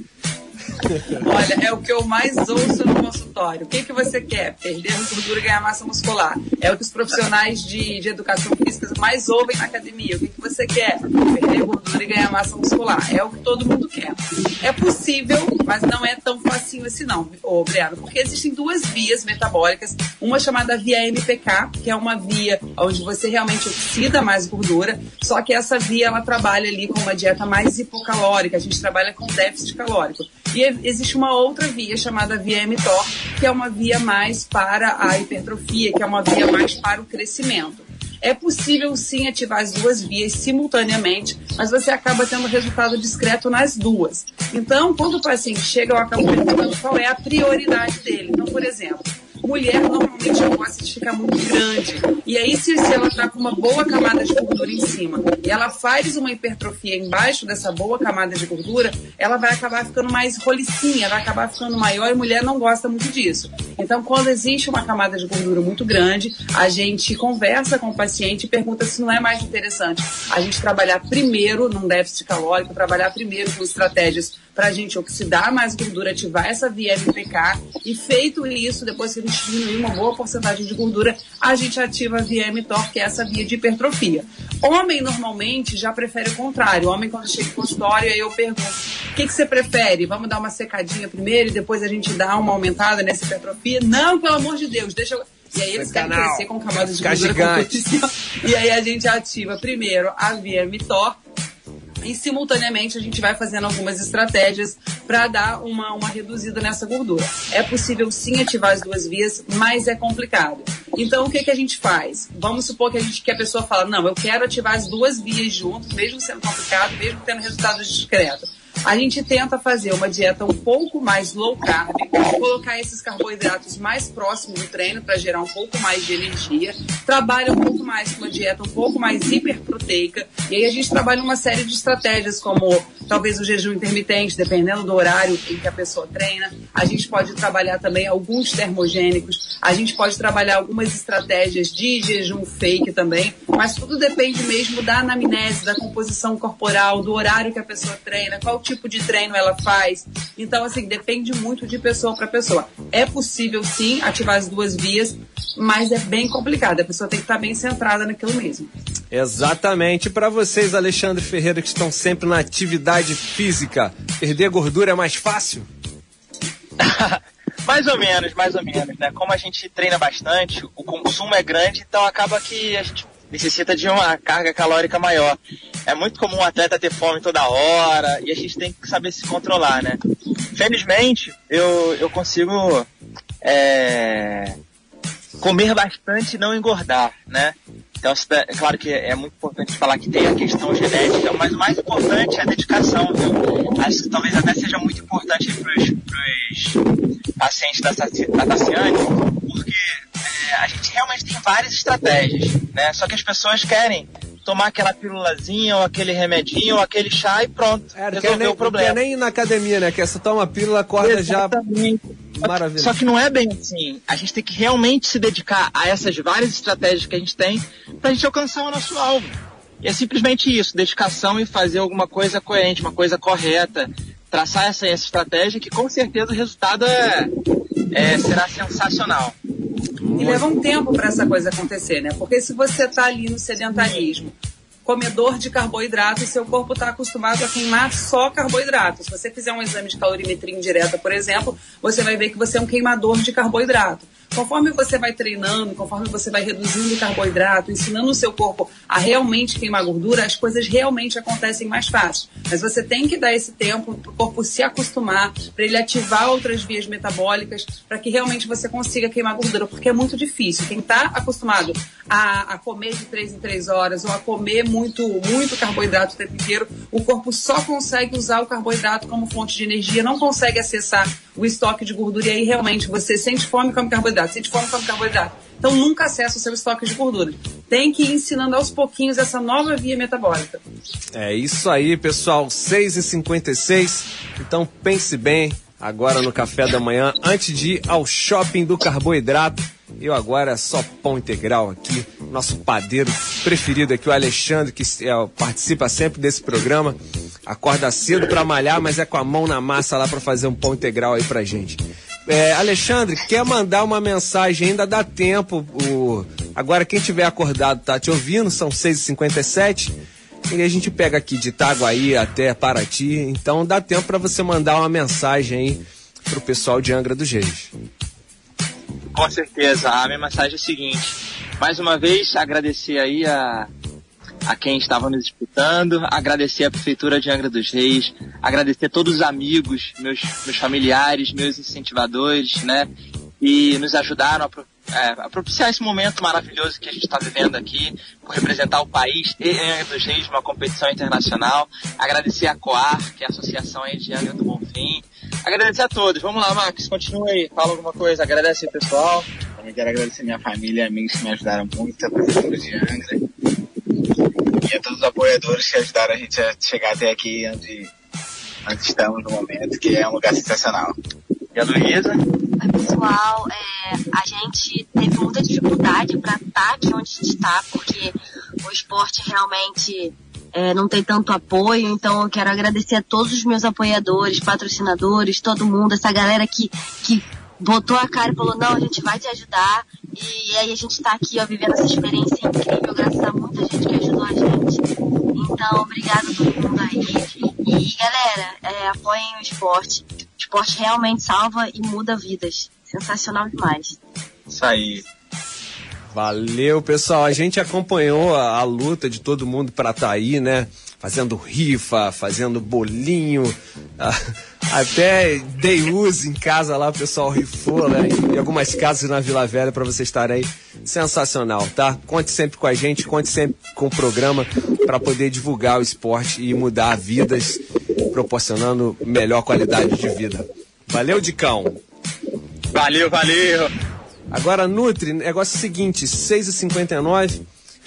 Olha, é o que eu mais ouço no consultório. O que, que você quer? Perder gordura e ganhar massa muscular. É o que os profissionais de, de educação física mais ouvem na academia. O que, que você quer? Perder gordura e ganhar massa muscular. É o que todo mundo quer. É possível, mas não é tão facinho assim não, ô Briano, porque existem duas vias metabólicas. Uma chamada via MPK, que é uma via onde você realmente oxida mais gordura, só que essa via ela trabalha ali com uma dieta mais hipocalórica. A gente trabalha com déficit calórico. E existe uma outra via chamada via mTOR, que é uma via mais para a hipertrofia, que é uma via mais para o crescimento. É possível sim ativar as duas vias simultaneamente, mas você acaba tendo resultado discreto nas duas. Então, quando o paciente chega, eu acabo perguntando qual é a prioridade dele. Então, por exemplo, mulher normalmente gosta de ficar muito grande. E aí, se, se ela está com uma boa camada de gordura em cima e ela faz uma hipertrofia embaixo dessa boa camada de gordura, ela vai acabar ficando mais rolicinha, vai acabar ficando maior e mulher não gosta muito disso. Então, quando existe uma camada de gordura muito grande, a gente conversa com o paciente e pergunta se não é mais interessante a gente trabalhar primeiro num déficit calórico, trabalhar primeiro com estratégias para a gente oxidar mais gordura, ativar essa via MPK e feito isso, depois que a gente diminuir uma boa porcentagem de gordura, a gente ativa a via mTOR, que é essa via de hipertrofia. Homem normalmente já prefere o contrário. Homem quando chega em consultório, aí eu pergunto, o que, que você prefere? Vamos dar uma secadinha primeiro e depois a gente dá uma aumentada nessa hipertrofia? Não, pelo amor de Deus, deixa eu... E aí eles querem crescer com camadas de gordura. E aí a gente ativa primeiro a via mTOR e simultaneamente a gente vai fazendo algumas estratégias para dar uma, uma reduzida nessa gordura. É possível sim ativar as duas vias, mas é complicado. Então o que, que a gente faz? Vamos supor que a, gente, que a pessoa fala, não, eu quero ativar as duas vias juntos, mesmo sendo complicado, mesmo tendo resultados discretos. A gente tenta fazer uma dieta um pouco mais low carb, colocar esses carboidratos mais próximos do treino para gerar um pouco mais de energia, trabalha um pouco mais com uma dieta um pouco mais hiperproteica, e aí a gente trabalha uma série de estratégias como talvez o jejum intermitente, dependendo do horário em que a pessoa treina. A gente pode trabalhar também alguns termogênicos, a gente pode trabalhar algumas estratégias de jejum fake também, mas tudo depende mesmo da anamnese, da composição corporal, do horário que a pessoa treina, qual tipo de treino ela faz. Então, assim, depende muito de pessoa para pessoa. É possível sim ativar as duas vias, mas é bem complicado. A pessoa tem que estar bem centrada naquilo mesmo. Exatamente. Para vocês, Alexandre Ferreira, que estão sempre na atividade física, perder gordura é mais fácil? Mais ou menos, mais ou menos, né? Como a gente treina bastante, o consumo é grande, então acaba que a gente necessita de uma carga calórica maior. É muito comum o atleta ter fome toda hora e a gente tem que saber se controlar, né? Felizmente, eu, eu consigo é, comer bastante e não engordar, né? Então, é claro que é muito importante falar que tem a questão genética, mas o mais importante é a dedicação, viu? Acho que talvez até seja muito importante para os pacientes da, da Tassiane, porque é, a gente realmente tem várias estratégias, né? Só que as pessoas querem tomar aquela pílulazinha, ou aquele remedinho, ou aquele chá e pronto, Quer resolveu nem, o problema. quer nem ir na academia, né? Que você toma a pílula, acorda já. Maravilha. Só que não é bem assim. A gente tem que realmente se dedicar a essas várias estratégias que a gente tem pra gente alcançar o nosso alvo. E é simplesmente isso, dedicação e fazer alguma coisa coerente, uma coisa correta. Traçar essa, essa estratégia que com certeza o resultado é, é- será sensacional. E leva um tempo para essa coisa acontecer, né? Porque se você está ali no sedentarismo, comedor de carboidrato, seu corpo está acostumado a queimar só carboidrato. Se você fizer um exame de calorimetria indireta, por exemplo, você vai ver que você é um queimador de carboidrato. Conforme você vai treinando, conforme você vai reduzindo o carboidrato, ensinando o seu corpo a realmente queimar gordura, as coisas realmente acontecem mais fácil. Mas você tem que dar esse tempo para o corpo se acostumar, para ele ativar outras vias metabólicas, para que realmente você consiga queimar gordura, porque é muito difícil. Quem está acostumado a, a comer de 3 em 3 horas ou a comer muito, muito carboidrato o tempo inteiro, o corpo só consegue usar o carboidrato como fonte de energia, não consegue acessar o estoque de gordura e aí realmente você sente fome, come carboidrato, sente fome, come carboidrato. Então nunca acessa o seu estoque de gordura. Tem que ir ensinando aos pouquinhos essa nova via metabólica. É isso aí, pessoal. 6h56. Então pense bem agora no café da manhã, antes de ir ao shopping do carboidrato. Eu agora só pão integral aqui, nosso padeiro preferido aqui, o Alexandre, que é, participa sempre desse programa. Acorda cedo pra malhar, mas é com a mão na massa lá pra fazer um pão integral aí pra gente. É, Alexandre, quer mandar uma mensagem? Ainda dá tempo. O... Agora, quem tiver acordado tá te ouvindo, são 6h57. E a gente pega aqui de Itaguaí até Paraty. Então dá tempo para você mandar uma mensagem aí pro pessoal de Angra dos Reis. Com certeza. A minha mensagem é a seguinte. Mais uma vez, agradecer aí a, a quem estava nos escutando, agradecer a Prefeitura de Angra dos Reis, agradecer a todos os amigos, meus, meus familiares, meus incentivadores, né? E nos ajudaram a, é, a propiciar esse momento maravilhoso que a gente está vivendo aqui, por representar o país e Angra dos Reis numa competição internacional. Agradecer a COAR, que é a Associação de Angra do Bonfim. Agradecer a todos. Vamos lá, Max, continua aí, fala alguma coisa, agradece o pessoal. Também quero agradecer minha família e amigos que me ajudaram muito, a Prefeitura de Angra. E a todos os apoiadores que ajudaram a gente a chegar até aqui onde, onde estamos no momento, que é um lugar sensacional. E a Luísa? Oi, pessoal. É, a gente teve muita dificuldade para estar aqui onde a gente está, porque o esporte realmente é, não tem tanto apoio. Então, eu quero agradecer a todos os meus apoiadores, patrocinadores, todo mundo, essa galera que, que botou a cara e falou: não, a gente vai te ajudar. E aí a gente está aqui, ó, vivendo essa experiência incrível, graças a muita gente que ajudou a gente. Então, obrigado a todo mundo aí. E, galera, é, apoiem o esporte. O esporte realmente salva e muda vidas. Sensacional demais. Isso aí. Valeu, pessoal. A gente acompanhou a, a luta de todo mundo pra tá aí, né? Fazendo rifa, fazendo bolinho. ah, Até dei uso em casa lá, o pessoal rifou, né? Em algumas casas na Vila Velha pra vocês estarem aí. Sensacional, tá? Conte sempre com a gente, conte sempre com o programa pra poder divulgar o esporte e mudar vidas proporcionando melhor qualidade de vida. Valeu, Dicão. Valeu, valeu. Agora, Nutri, negócio é seguinte, 6h59,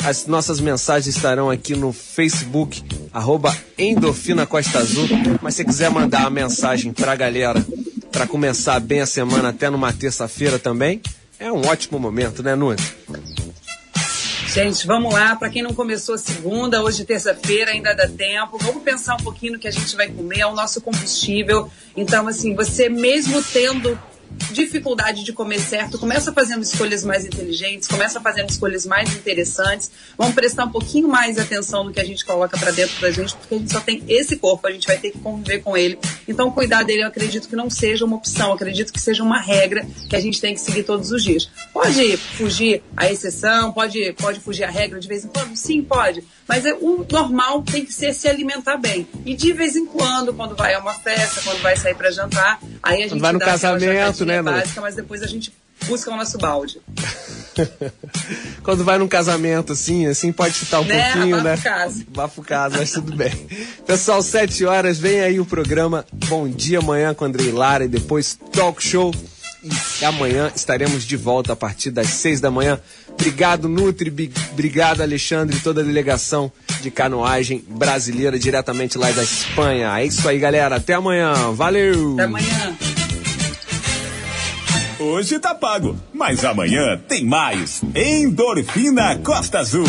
as nossas mensagens estarão aqui no Facebook, arroba Endorfina Costa Azul. Mas se quiser mandar uma mensagem pra galera, pra começar bem a semana até numa terça-feira também, é um ótimo momento, né, Nutri? Gente, vamos lá. Para quem não começou segunda, hoje terça-feira, ainda dá tempo. Vamos pensar um pouquinho no que a gente vai comer, é o nosso combustível. Então, assim, você mesmo tendo dificuldade de comer certo, começa fazendo escolhas mais inteligentes, começa fazendo escolhas mais interessantes. Vamos prestar um pouquinho mais atenção no que a gente coloca para dentro da gente, porque a gente só tem esse corpo, a gente vai ter que conviver com ele. Então, cuidar dele, eu acredito que não seja uma opção, acredito que seja uma regra que a gente tem que seguir todos os dias. Pode fugir a exceção, pode, pode fugir a regra de vez em quando? Sim, pode. Mas é, o normal tem que ser se alimentar bem. E de vez em quando, quando vai a uma festa, quando vai sair para jantar, aí a gente Quando vai no casamento, né, Lu? básica, mas depois a gente busca o nosso balde. Quando vai num casamento assim, assim pode chutar um Né? pouquinho, Abafa né? o caso. Abafa o caso, mas tudo bem. Pessoal, 7 horas, vem aí o programa Bom Dia Amanhã com Andrei Lara e depois Talk Show. E amanhã estaremos de volta a partir das 6 da manhã. Obrigado, Nutri, obrigado, Alexandre e toda a delegação de canoagem brasileira diretamente lá da Espanha. É isso aí, galera. Até amanhã. Valeu! Até amanhã. Hoje tá pago, mas amanhã tem mais. Endorfina Costa Azul.